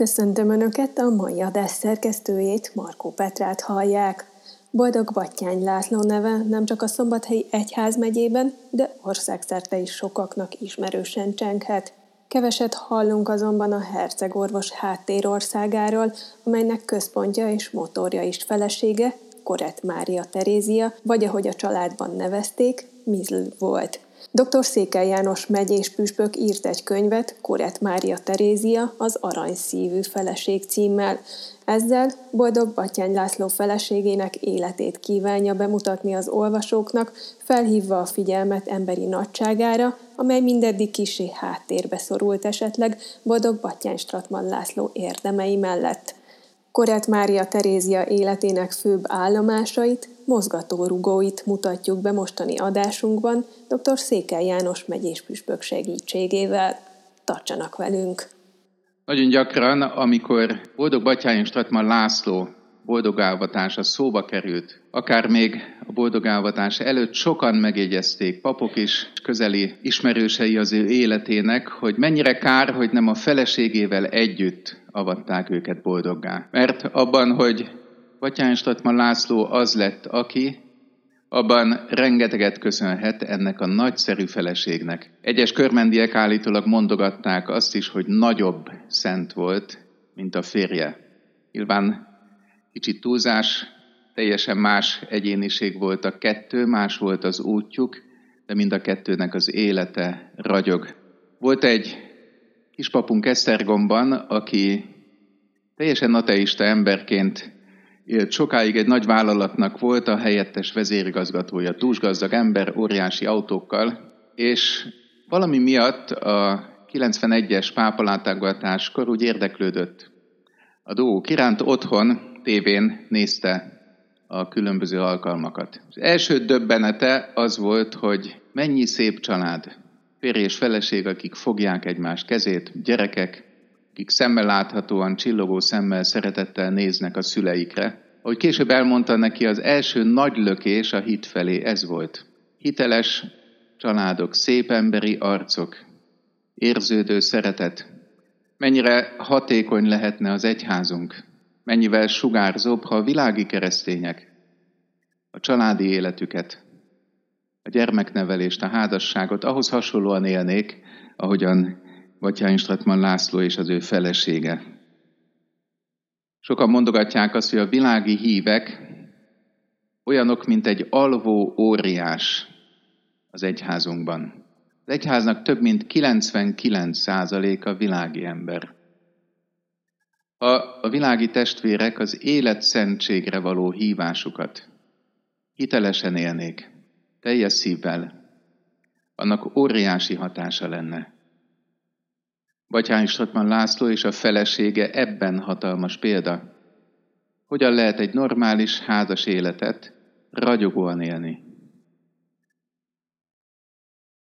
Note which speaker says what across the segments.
Speaker 1: Köszöntöm Önöket, a mai adás szerkesztőjét, Markó Petrát hallják. Boldog Battyány László neve nem csak a Szombathelyi Egyház megyében, de országszerte is sokaknak ismerősen csenghet. Keveset hallunk azonban a hercegorvos háttérországáról, amelynek központja és motorja is felesége, Korett Mária Terézia, vagy ahogy a családban nevezték, Mizl volt – Dr. Székely János megyés püspök írt egy könyvet, Korett Mária Terézia, az Aranyszívű feleség címmel. Ezzel Boldog Batyány László feleségének életét kívánja bemutatni az olvasóknak, felhívva a figyelmet emberi nagyságára, amely mindeddig kisé háttérbe szorult esetleg Boldog Batyány Stratman László érdemei mellett. Korett Mária Terézia életének főbb állomásait, mozgatórugóit mutatjuk be mostani adásunkban dr. Székely János megyés püspök segítségével. Tartsanak velünk!
Speaker 2: Nagyon gyakran, amikor Boldog Batyány Stratman László boldogálvatása szóba került, akár még a boldogálvatás előtt sokan megjegyezték, papok is, közeli ismerősei az ő életének, hogy mennyire kár, hogy nem a feleségével együtt avatták őket boldoggá. Mert abban, hogy Batyány Statman László az lett, aki, abban rengeteget köszönhet ennek a nagyszerű feleségnek. Egyes körmendiek állítólag mondogatták azt is, hogy nagyobb szent volt, mint a férje. Nyilván kicsit túlzás, teljesen más egyéniség volt a kettő, más volt az útjuk, de mind a kettőnek az élete ragyog. Volt egy kispapunk Esztergomban, aki teljesen ateista emberként élt sokáig egy nagy vállalatnak volt a helyettes vezérigazgatója, túlsgazdag ember, óriási autókkal, és valami miatt a 91-es pápalátágatáskor úgy érdeklődött a dolgok iránt otthon tévén nézte a különböző alkalmakat. Az első döbbenete az volt, hogy mennyi szép család, férj és feleség, akik fogják egymás kezét, gyerekek, akik szemmel láthatóan, csillogó szemmel, szeretettel néznek a szüleikre. Ahogy később elmondta neki, az első nagy lökés a hit felé ez volt. Hiteles családok, szép emberi arcok, érződő szeretet. Mennyire hatékony lehetne az egyházunk, mennyivel sugárzóbb, ha a világi keresztények a családi életüket, a gyermeknevelést, a házasságot ahhoz hasonlóan élnék, ahogyan Batyány Stratman László és az ő felesége. Sokan mondogatják azt, hogy a világi hívek olyanok, mint egy alvó óriás az egyházunkban. Az egyháznak több mint 99%-a világi ember. A világi testvérek az élet szentségre való hívásukat hitelesen élnék, teljes szívvel, annak óriási hatása lenne. Batyány Statman László és a felesége ebben hatalmas példa. Hogyan lehet egy normális házas életet ragyogóan élni?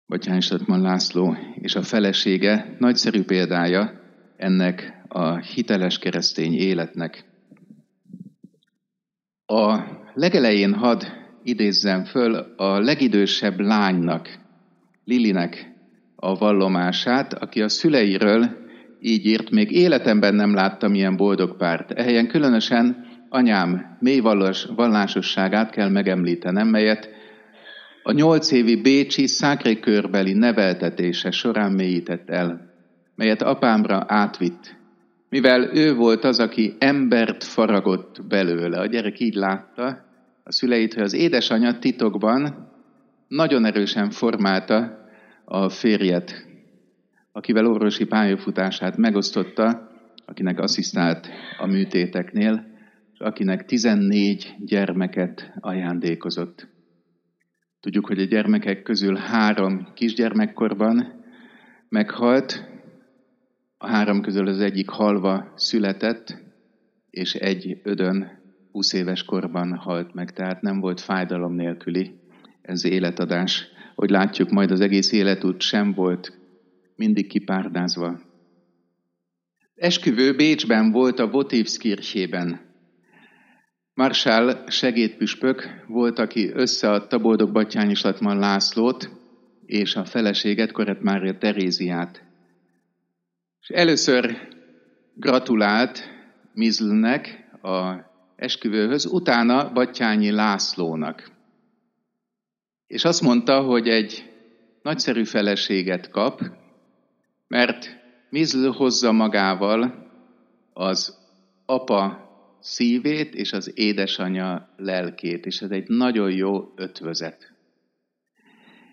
Speaker 2: Batyány Statman László és a felesége nagyszerű példája ennek a hiteles keresztény életnek. A legelején had idézzem föl a legidősebb lánynak, Lilinek a vallomását, aki a szüleiről így írt, még életemben nem láttam ilyen boldog párt. Ehelyen különösen anyám mély vallásosságát kell megemlítenem, melyet a nyolc évi bécsi szákrékörbeli neveltetése során mélyített el, melyet apámra átvitt mivel ő volt az, aki embert faragott belőle. A gyerek így látta a szüleit, hogy az édesanyja titokban nagyon erősen formálta a férjet, akivel orvosi pályafutását megosztotta, akinek asszisztált a műtéteknél, és akinek 14 gyermeket ajándékozott. Tudjuk, hogy a gyermekek közül három kisgyermekkorban meghalt, a három közül az egyik halva született, és egy ödön 20 éves korban halt meg, tehát nem volt fájdalom nélküli ez életadás. Hogy látjuk, majd az egész életút sem volt mindig kipárdázva. Esküvő Bécsben volt a Votivskirchében. Marshall segédpüspök volt, aki összeadta boldog Batyányi Lászlót és a feleséget, Korett Mária Teréziát. És először gratulált Mizlnek a esküvőhöz, utána Battyányi Lászlónak. És azt mondta, hogy egy nagyszerű feleséget kap, mert Mizl hozza magával az apa szívét és az édesanyja lelkét, és ez egy nagyon jó ötvözet.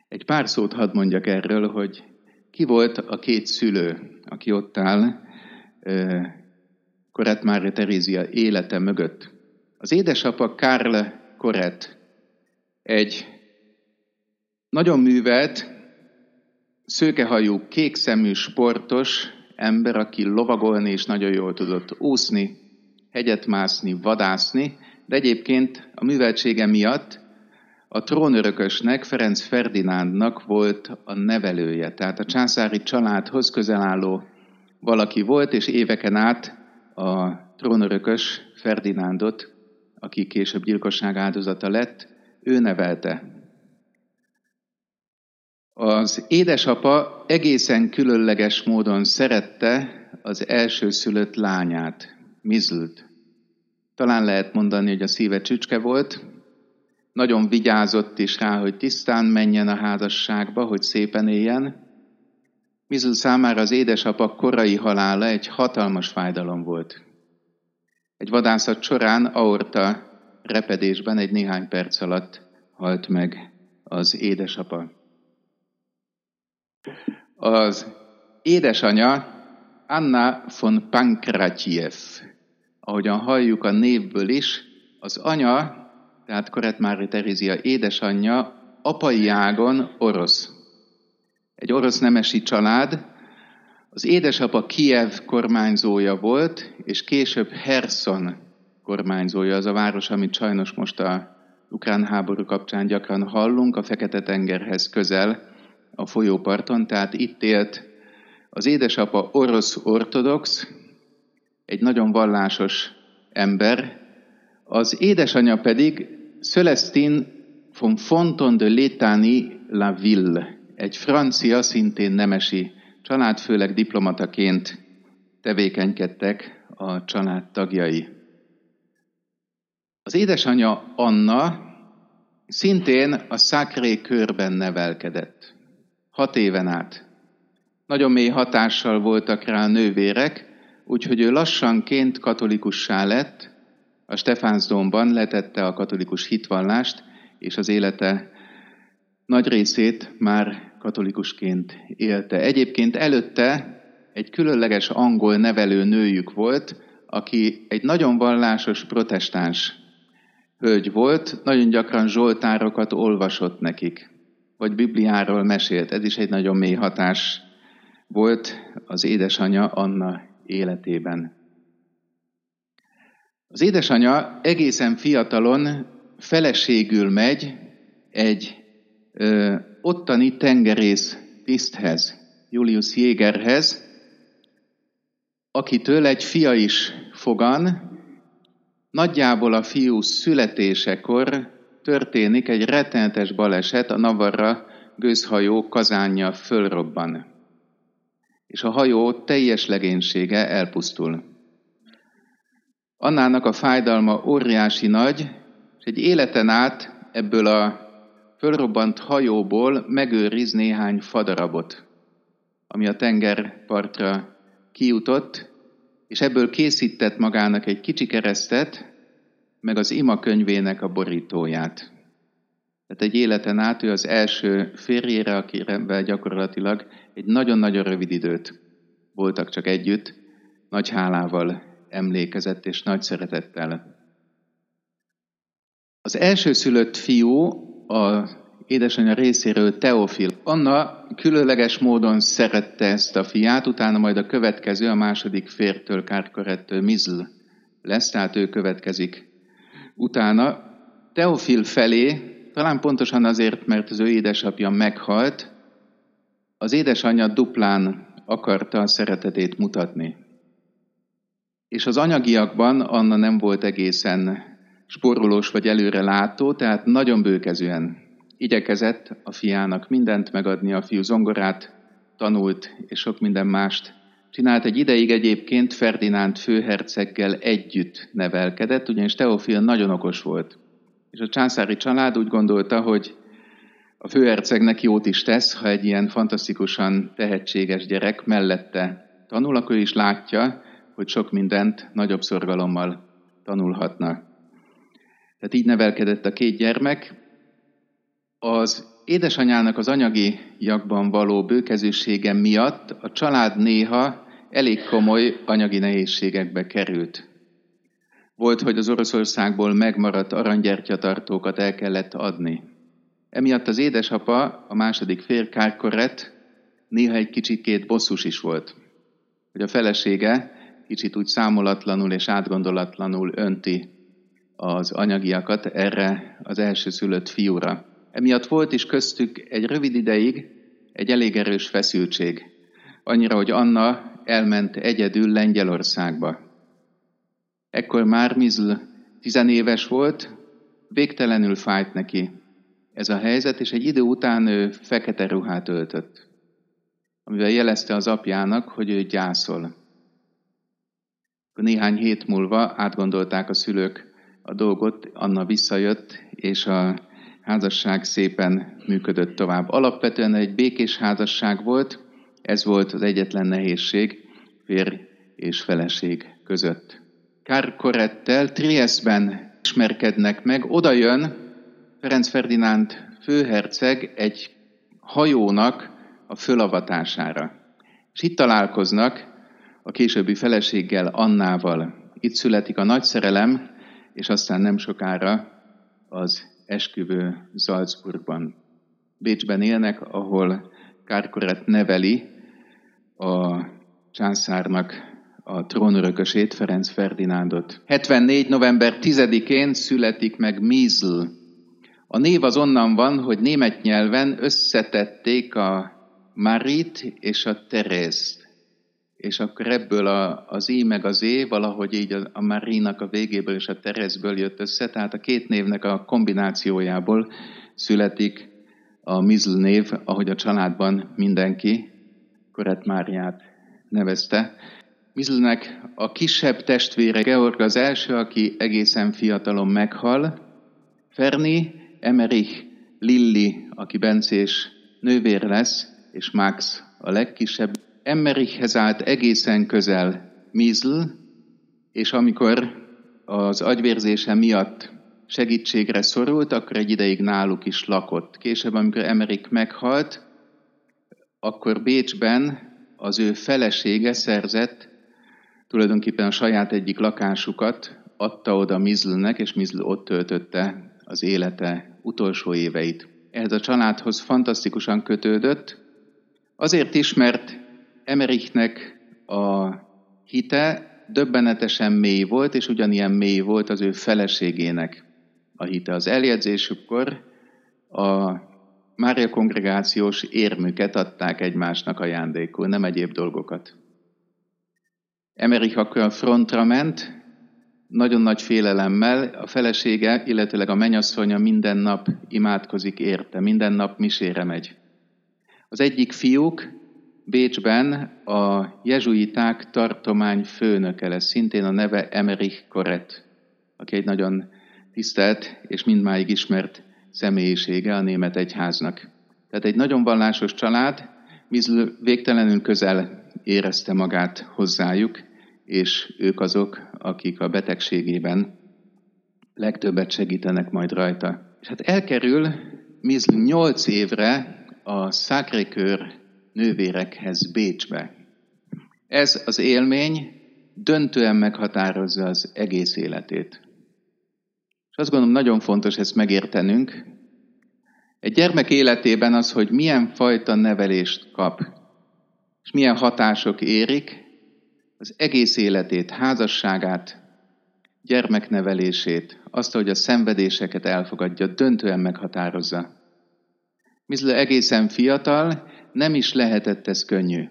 Speaker 2: Egy pár szót hadd mondjak erről, hogy ki volt a két szülő, aki ott áll Korett Mária Terézia élete mögött. Az édesapa Karl Korett egy nagyon művelt, szőkehajú, kékszemű, sportos ember, aki lovagolni és nagyon jól tudott úszni, hegyet mászni, vadászni, de egyébként a műveltsége miatt a trónörökösnek, Ferenc Ferdinándnak volt a nevelője, tehát a császári családhoz közel álló valaki volt, és éveken át a trónörökös Ferdinándot, aki később gyilkosság áldozata lett, ő nevelte. Az édesapa egészen különleges módon szerette az elsőszülött lányát, Mizlt. Talán lehet mondani, hogy a szíve csücske volt, nagyon vigyázott is rá, hogy tisztán menjen a házasságba, hogy szépen éljen. Mizl számára az édesapa korai halála egy hatalmas fájdalom volt. Egy vadászat során aorta repedésben egy néhány perc alatt halt meg az édesapa. Az édesanya Anna von Pankratyev, ahogyan halljuk a névből is, az anya tehát Korett Mári Terézia édesanyja, apai ágon orosz. Egy orosz nemesi család, az édesapa Kiev kormányzója volt, és később Herson kormányzója, az a város, amit sajnos most a ukrán háború kapcsán gyakran hallunk, a Fekete-tengerhez közel, a folyóparton, tehát itt élt az édesapa orosz ortodox, egy nagyon vallásos ember, az édesanyja pedig Celestine von Fonton de Létani la Ville, egy francia, szintén nemesi család, főleg diplomataként tevékenykedtek a család tagjai. Az édesanyja Anna szintén a Sacré körben nevelkedett. Hat éven át. Nagyon mély hatással voltak rá a nővérek, úgyhogy ő lassanként katolikussá lett, a Stefánsdomban letette a katolikus hitvallást, és az élete nagy részét már katolikusként élte. Egyébként előtte egy különleges angol nevelő nőjük volt, aki egy nagyon vallásos protestáns hölgy volt, nagyon gyakran zsoltárokat olvasott nekik, vagy Bibliáról mesélt. Ez is egy nagyon mély hatás volt az édesanyja Anna életében. Az édesanyja egészen fiatalon feleségül megy egy ö, ottani tengerész tiszthez, Julius Jégerhez, akitől egy fia is fogan, nagyjából a fiú születésekor történik egy rettenetes baleset, a Navarra gőzhajó kazánja fölrobban, és a hajó teljes legénysége elpusztul. Annának a fájdalma óriási nagy, és egy életen át ebből a fölrobbant hajóból megőriz néhány fadarabot, ami a tengerpartra kijutott, és ebből készített magának egy kicsi keresztet, meg az ima könyvének a borítóját. Tehát egy életen át ő az első férjére, akivel gyakorlatilag egy nagyon-nagyon rövid időt voltak csak együtt, nagy hálával emlékezett és nagy szeretettel. Az elsőszülött fiú, a édesanyja részéről Teofil. Anna különleges módon szerette ezt a fiát, utána majd a következő, a második fértől, Kárkorettől Mizl lesz, tehát ő következik. Utána Teofil felé, talán pontosan azért, mert az ő édesapja meghalt, az édesanyja duplán akarta a szeretetét mutatni. És az anyagiakban Anna nem volt egészen sporolós vagy előre látó, tehát nagyon bőkezően igyekezett a fiának mindent megadni, a fiú zongorát tanult, és sok minden mást Csinált egy ideig egyébként Ferdinánd főherceggel együtt nevelkedett, ugyanis Teofil nagyon okos volt. És a császári család úgy gondolta, hogy a főhercegnek jót is tesz, ha egy ilyen fantasztikusan tehetséges gyerek mellette tanul, akkor is látja, hogy sok mindent nagyobb szorgalommal tanulhatna. Tehát így nevelkedett a két gyermek. Az édesanyának az anyagi jakban való bőkezősége miatt a család néha elég komoly anyagi nehézségekbe került. Volt, hogy az Oroszországból megmaradt aranygyertyatartókat el kellett adni. Emiatt az édesapa, a második fér Kárkoret néha egy kicsikét bosszus is volt, hogy a felesége kicsit úgy számolatlanul és átgondolatlanul önti az anyagiakat erre az első szülött fiúra. Emiatt volt is köztük egy rövid ideig egy elég erős feszültség. Annyira, hogy Anna elment egyedül Lengyelországba. Ekkor már Mizl tizenéves volt, végtelenül fájt neki ez a helyzet, és egy idő után ő fekete ruhát öltött, amivel jelezte az apjának, hogy ő gyászol. Néhány hét múlva átgondolták a szülők a dolgot, Anna visszajött, és a házasság szépen működött tovább. Alapvetően egy békés házasság volt, ez volt az egyetlen nehézség férj és feleség között. Kárkorettel Trieszben ismerkednek meg, oda jön Ferenc Ferdinánd főherceg egy hajónak a fölavatására. És itt találkoznak a későbbi feleséggel, Annával. Itt születik a nagy szerelem, és aztán nem sokára az esküvő Salzburgban. Bécsben élnek, ahol Kárkoret neveli a császárnak a trónörökösét, Ferenc Ferdinándot. 74. november 10-én születik meg Mízl. A név az onnan van, hogy német nyelven összetették a Marit és a Terezt és akkor ebből a, az I meg az é valahogy így a, a Marinak a végéből és a Terezből jött össze, tehát a két névnek a kombinációjából születik a Mizl név, ahogy a családban mindenki Korett Máriát nevezte. Mizlnek a kisebb testvére Georg az első, aki egészen fiatalon meghal. Ferni, Emerich, Lilli, aki bencés nővér lesz, és Max a legkisebb Emmerichhez állt egészen közel Mizl, és amikor az agyvérzése miatt segítségre szorult, akkor egy ideig náluk is lakott. Később, amikor Emmerich meghalt, akkor Bécsben az ő felesége szerzett tulajdonképpen a saját egyik lakásukat, adta oda Mizlnek, és Mizl ott töltötte az élete utolsó éveit. Ehhez a családhoz fantasztikusan kötődött, azért is, mert Emerichnek a hite döbbenetesen mély volt, és ugyanilyen mély volt az ő feleségének a hite. Az eljegyzésükkor a Mária kongregációs érmüket adták egymásnak ajándékul, nem egyéb dolgokat. Emerich akkor frontra ment, nagyon nagy félelemmel, a felesége, illetőleg a menyasszonya minden nap imádkozik érte, minden nap misére megy. Az egyik fiúk Bécsben a jezsuiták tartomány főnöke lesz, szintén a neve Emerich Koret, aki egy nagyon tisztelt és mindmáig ismert személyisége a német egyháznak. Tehát egy nagyon vallásos család, Mizl végtelenül közel érezte magát hozzájuk, és ők azok, akik a betegségében legtöbbet segítenek majd rajta. És hát elkerül Mizl nyolc évre a Sacré-Cœur nővérekhez Bécsbe. Ez az élmény döntően meghatározza az egész életét. És azt gondolom, nagyon fontos ezt megértenünk. Egy gyermek életében az, hogy milyen fajta nevelést kap, és milyen hatások érik, az egész életét, házasságát, gyermeknevelését, azt, hogy a szenvedéseket elfogadja, döntően meghatározza. Mizle egészen fiatal, nem is lehetett ez könnyű.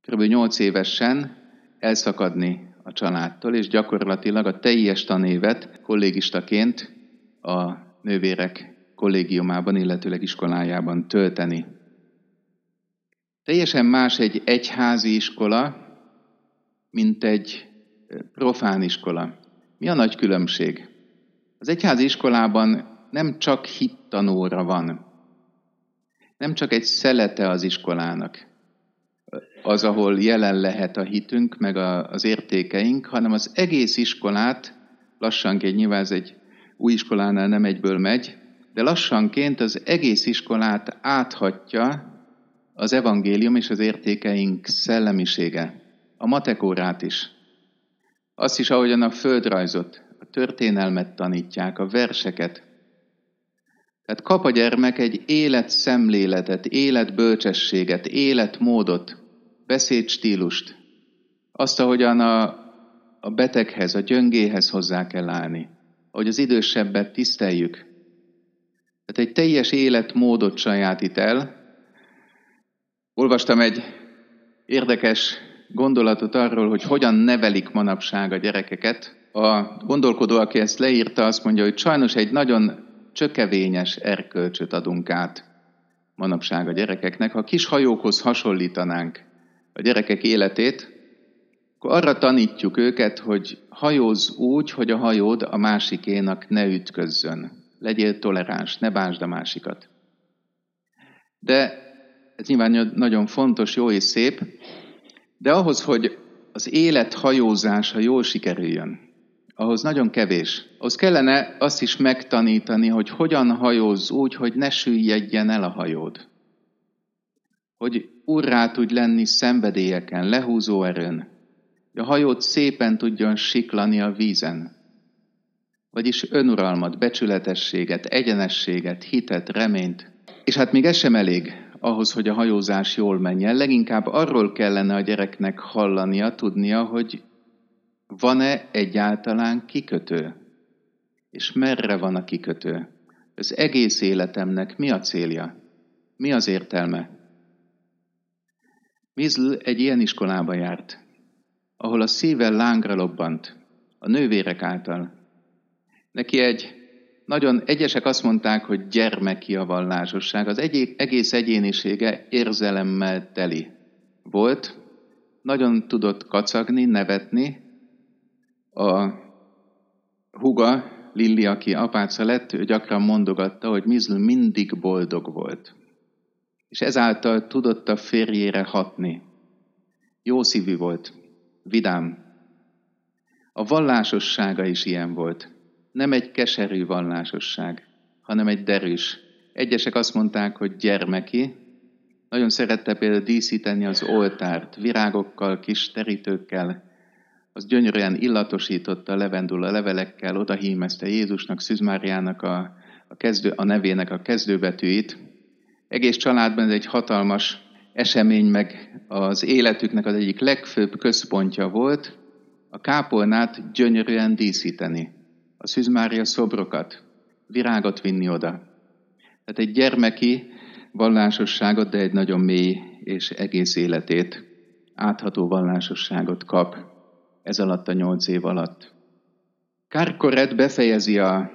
Speaker 2: Körülbelül nyolc évesen elszakadni a családtól, és gyakorlatilag a teljes tanévet kollégistaként a nővérek kollégiumában, illetőleg iskolájában tölteni. Teljesen más egy egyházi iskola, mint egy profán iskola. Mi a nagy különbség? Az egyházi iskolában nem csak hittanóra van, nem csak egy szelete az iskolának, az, ahol jelen lehet a hitünk, meg a, az értékeink, hanem az egész iskolát, lassanként nyilván ez egy új iskolánál nem egyből megy, de lassanként az egész iskolát áthatja az evangélium és az értékeink szellemisége. A matekórát is. Azt is, ahogyan a földrajzot, a történelmet tanítják, a verseket. Tehát kap a gyermek egy életszemléletet, életbölcsességet, életmódot, beszédstílust. Azt, ahogyan a, a beteghez, a gyöngéhez hozzá kell állni. Ahogy az idősebbet tiszteljük. Tehát egy teljes életmódot sajátít el, Olvastam egy érdekes gondolatot arról, hogy hogyan nevelik manapság a gyerekeket. A gondolkodó, aki ezt leírta, azt mondja, hogy sajnos egy nagyon csökevényes erkölcsöt adunk át manapság a gyerekeknek. Ha kis hajókhoz hasonlítanánk a gyerekek életét, akkor arra tanítjuk őket, hogy hajóz úgy, hogy a hajód a másikénak ne ütközzön. Legyél toleráns, ne básd a másikat. De ez nyilván nagyon fontos, jó és szép, de ahhoz, hogy az élet hajózása jól sikerüljön, ahhoz nagyon kevés. Ahhoz kellene azt is megtanítani, hogy hogyan hajóz úgy, hogy ne süllyedjen el a hajód. Hogy urrá tudj lenni szenvedélyeken, lehúzó erőn. Hogy a hajót szépen tudjon siklani a vízen. Vagyis önuralmat, becsületességet, egyenességet, hitet, reményt. És hát még ez sem elég ahhoz, hogy a hajózás jól menjen. Leginkább arról kellene a gyereknek hallania, tudnia, hogy van-e egyáltalán kikötő, és merre van a kikötő. Az egész életemnek mi a célja? Mi az értelme? Mizl egy ilyen iskolába járt, ahol a szíve lángra lobbant, a nővérek által. Neki egy nagyon egyesek azt mondták, hogy gyermeki a vallásosság. Az egy, egész egyénisége érzelemmel teli volt. Nagyon tudott kacagni, nevetni. A huga, Lilli, aki apáca lett, ő gyakran mondogatta, hogy Mizl mindig boldog volt. És ezáltal tudott a férjére hatni. Jó szívű volt, vidám. A vallásossága is ilyen volt nem egy keserű vallásosság, hanem egy derűs. Egyesek azt mondták, hogy gyermeki, nagyon szerette például díszíteni az oltárt, virágokkal, kis terítőkkel, az gyönyörűen illatosította levendula levelekkel, oda hímezte Jézusnak, Szűzmáriának a, a, kezdő, a nevének a kezdőbetűit. Egész családban ez egy hatalmas esemény, meg az életüknek az egyik legfőbb központja volt, a kápolnát gyönyörűen díszíteni a Szűz Mária szobrokat, virágot vinni oda. Tehát egy gyermeki vallásosságot, de egy nagyon mély és egész életét, átható vallásosságot kap ez alatt a nyolc év alatt. Kárkoret befejezi a,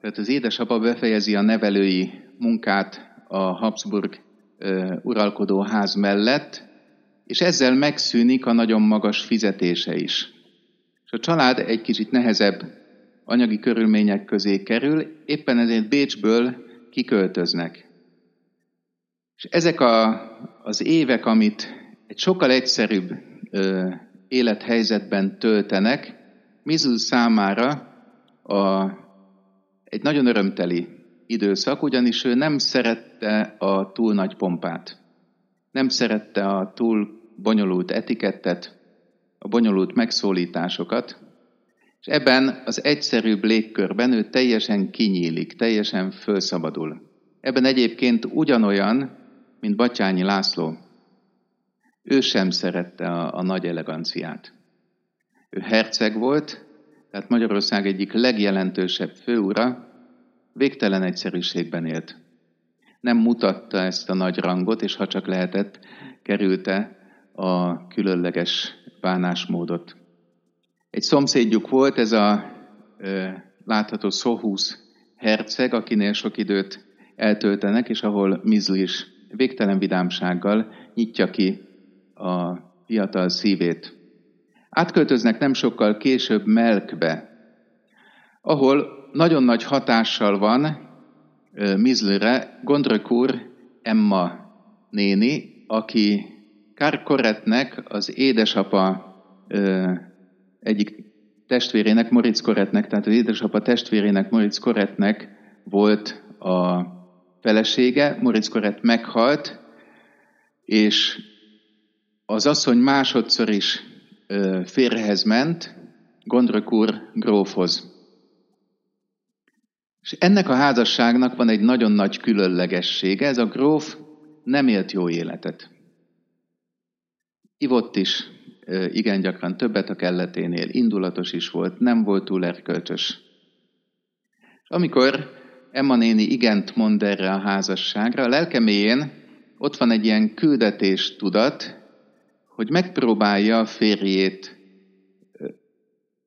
Speaker 2: tehát az édesapa befejezi a nevelői munkát a Habsburg uralkodó ház mellett, és ezzel megszűnik a nagyon magas fizetése is. És a család egy kicsit nehezebb anyagi körülmények közé kerül, éppen ezért Bécsből kiköltöznek. És ezek a, az évek, amit egy sokkal egyszerűbb élethelyzetben töltenek, Mizul számára a, egy nagyon örömteli időszak, ugyanis ő nem szerette a túl nagy pompát. Nem szerette a túl bonyolult etikettet, a bonyolult megszólításokat, és ebben az egyszerűbb légkörben ő teljesen kinyílik, teljesen fölszabadul. Ebben egyébként ugyanolyan, mint Batyányi László. Ő sem szerette a, a nagy eleganciát. Ő herceg volt, tehát Magyarország egyik legjelentősebb főura, végtelen egyszerűségben élt. Nem mutatta ezt a nagy rangot, és ha csak lehetett, kerülte a különleges bánásmódot. Egy szomszédjuk volt, ez a ö, látható Szohusz herceg, akinél sok időt eltöltenek, és ahol Mizli is végtelen vidámsággal nyitja ki a fiatal szívét. Átköltöznek nem sokkal később Melkbe, ahol nagyon nagy hatással van Mizlire Gondrök úr Emma néni, aki Kárkoretnek az édesapa egyik testvérének, Moritz Koretnek, tehát az édesapa testvérének, Moritz Koretnek volt a felesége. Moritz Koret meghalt, és az asszony másodszor is férhez ment, Gondrök úr grófhoz. És ennek a házasságnak van egy nagyon nagy különlegessége, ez a gróf nem élt jó életet. Ivott is, igen gyakran többet a kelleténél, indulatos is volt, nem volt túl erkölcsös. Amikor Emma néni igent mond erre a házasságra, a lelkeméjén ott van egy ilyen küldetés tudat, hogy megpróbálja a férjét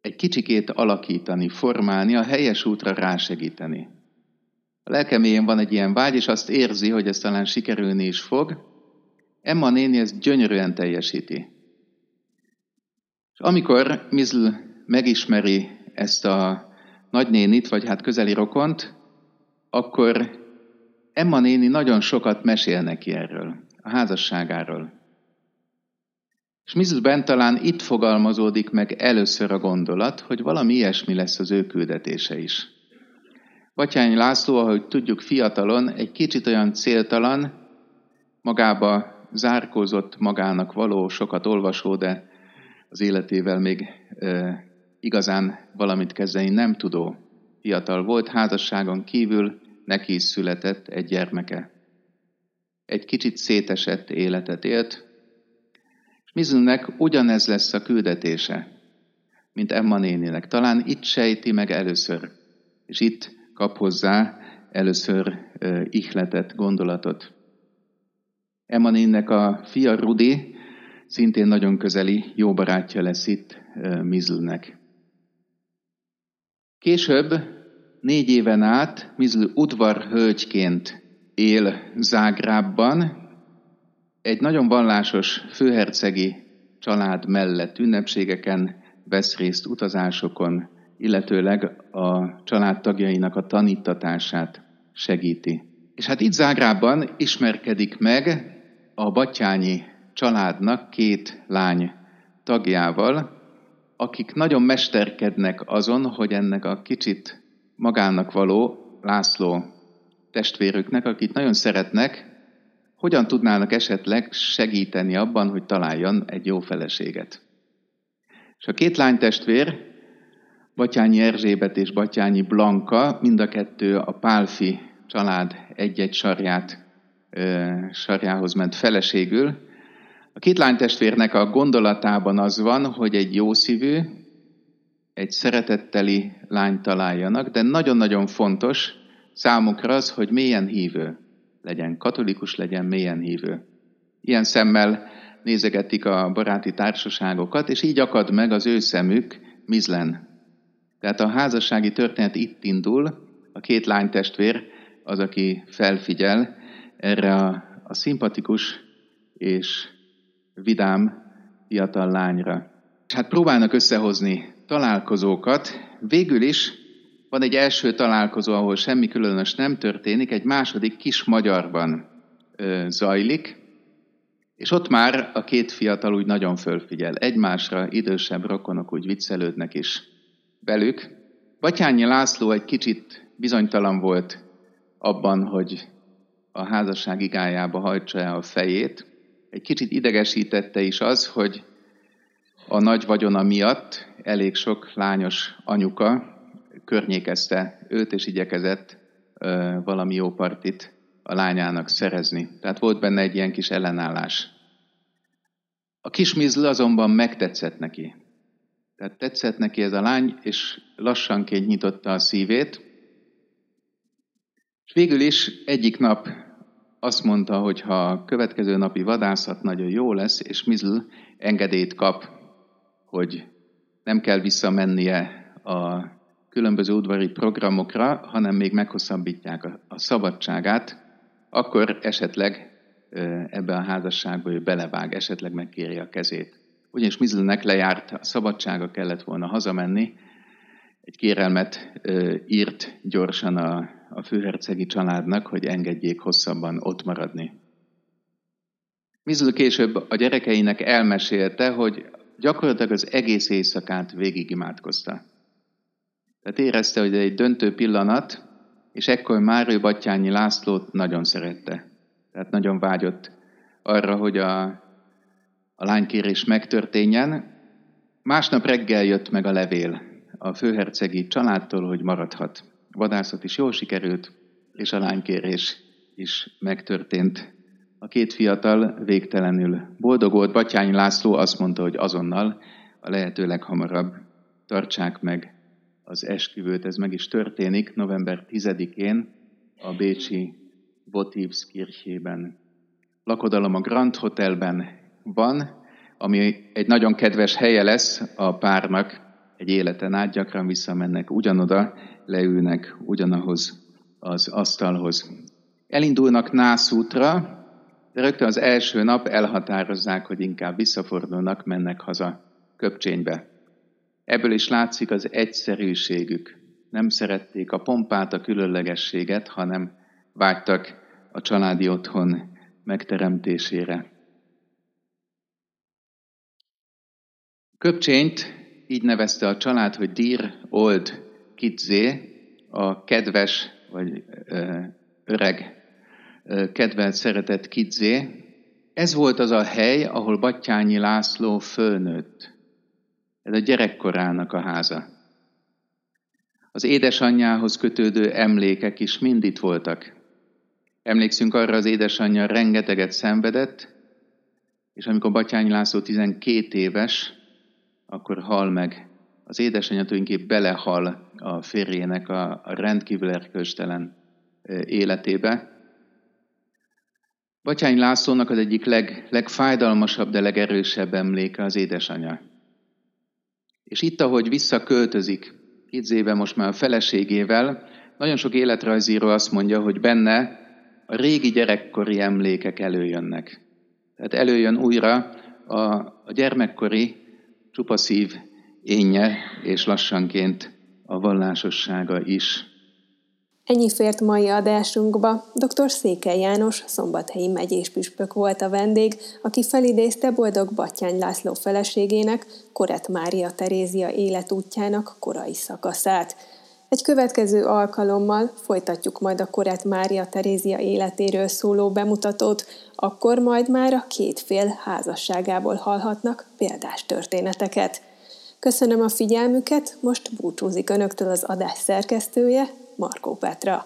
Speaker 2: egy kicsikét alakítani, formálni, a helyes útra rásegíteni. A lelkeméjén van egy ilyen vágy, és azt érzi, hogy ez talán sikerülni is fog. Emma néni ezt gyönyörűen teljesíti. És amikor Mizl megismeri ezt a nagynénit, vagy hát közeli rokont, akkor Emma néni nagyon sokat mesél neki erről, a házasságáról. És Mizlben talán itt fogalmazódik meg először a gondolat, hogy valami ilyesmi lesz az ő küldetése is. Batyány László, ahogy tudjuk fiatalon, egy kicsit olyan céltalan, magába zárkózott, magának való, sokat olvasó, de az életével még e, igazán valamit kezdeni nem tudó fiatal volt, házasságon kívül neki is született egy gyermeke. Egy kicsit szétesett életet élt, Mizunnek ugyanez lesz a küldetése, mint Emma néninek. Talán itt sejti meg először, és itt kap hozzá először uh, ihletet, gondolatot. Emma néninek a fia Rudi szintén nagyon közeli jó barátja lesz itt Mizlnek. Később, négy éven át Mizl udvarhölgyként él Zágrábban, egy nagyon vallásos főhercegi család mellett ünnepségeken vesz részt utazásokon, illetőleg a családtagjainak a tanítatását segíti. És hát itt Zágrában ismerkedik meg a Batyányi családnak két lány tagjával, akik nagyon mesterkednek azon, hogy ennek a kicsit magának való László testvérüknek, akit nagyon szeretnek, hogyan tudnának esetleg segíteni abban, hogy találjon egy jó feleséget. És a két lány testvér, Batyányi Erzsébet és Batyányi Blanka, mind a kettő a Pálfi család egy-egy sarját, sarjához ment feleségül, a két lánytestvérnek a gondolatában az van, hogy egy jó szívű, egy szeretetteli lányt találjanak, de nagyon-nagyon fontos számukra az, hogy mélyen hívő legyen, katolikus legyen, mélyen hívő. Ilyen szemmel nézegetik a baráti társaságokat, és így akad meg az ő szemük Mizlen. Tehát a házassági történet itt indul, a két lánytestvér az, aki felfigyel erre a, a szimpatikus és vidám fiatal lányra. Hát próbálnak összehozni találkozókat. Végül is van egy első találkozó, ahol semmi különös nem történik, egy második kis magyarban ö, zajlik, és ott már a két fiatal úgy nagyon fölfigyel. Egymásra idősebb rokonok úgy viccelődnek is velük. Batyányi László egy kicsit bizonytalan volt abban, hogy a házasság igájába hajtsa el a fejét, egy kicsit idegesítette is az, hogy a nagy vagyona miatt elég sok lányos anyuka környékezte őt, és igyekezett ö, valami jó partit a lányának szerezni. Tehát volt benne egy ilyen kis ellenállás. A kis Mizl azonban megtetszett neki. Tehát tetszett neki ez a lány, és lassanként nyitotta a szívét. És végül is egyik nap azt mondta, hogy ha a következő napi vadászat nagyon jó lesz, és Mizl engedélyt kap, hogy nem kell visszamennie a különböző udvari programokra, hanem még meghosszabbítják a, a szabadságát, akkor esetleg ebbe a házasságba, hogy belevág, esetleg megkéri a kezét. Ugyanis Mizlnek lejárt a szabadsága, kellett volna hazamenni, egy kérelmet írt gyorsan a, a főhercegi családnak, hogy engedjék hosszabban ott maradni. Mizl később a gyerekeinek elmesélte, hogy gyakorlatilag az egész éjszakát végigimádkozta. Tehát érezte, hogy egy döntő pillanat, és ekkor már ő Battyányi Lászlót nagyon szerette. Tehát nagyon vágyott arra, hogy a, a lánykérés megtörténjen. Másnap reggel jött meg a levél a főhercegi családtól, hogy maradhat. A vadászat is jól sikerült, és a lánykérés is megtörtént. A két fiatal végtelenül boldog volt. Batyányi László azt mondta, hogy azonnal, a lehető leghamarabb tartsák meg az esküvőt. Ez meg is történik november 10-én a Bécsi Votivskirchében. Lakodalom a Grand Hotelben van, ami egy nagyon kedves helye lesz a párnak, egy életen át gyakran visszamennek ugyanoda, leülnek ugyanahoz az asztalhoz. Elindulnak nászútra, de rögtön az első nap elhatározzák, hogy inkább visszafordulnak, mennek haza Köpcsénybe. Ebből is látszik az egyszerűségük. Nem szerették a pompát, a különlegességet, hanem vágytak a családi otthon megteremtésére. Köpcsényt így nevezte a család, hogy Dir Old Kidzé, a kedves vagy öreg kedvelt szeretett Kidzé. Ez volt az a hely, ahol Battyányi László fölnőtt. Ez a gyerekkorának a háza. Az édesanyjához kötődő emlékek is mind itt voltak. Emlékszünk arra, az édesanyja rengeteget szenvedett, és amikor Batyányi László 12 éves, akkor hal meg. Az édesanyja tulajdonképp belehal a férjének a rendkívül erkölcstelen életébe. Batyány Lászlónak az egyik leg, legfájdalmasabb, de legerősebb emléke az édesanyja. És itt, ahogy visszaköltözik, éve most már a feleségével, nagyon sok életrajzíró azt mondja, hogy benne a régi gyerekkori emlékek előjönnek. Tehát előjön újra a, a gyermekkori csupaszív énje, és lassanként a vallásossága is.
Speaker 1: Ennyi fért mai adásunkba. Dr. Székely János, szombathelyi megyés püspök volt a vendég, aki felidézte boldog Battyány László feleségének, Koret Mária Terézia életútjának korai szakaszát. Egy következő alkalommal folytatjuk majd a Koret Mária Terézia életéről szóló bemutatót, akkor majd már a két fél házasságából hallhatnak példás történeteket. Köszönöm a figyelmüket, most búcsúzik Önöktől az adás szerkesztője, Markó Petra.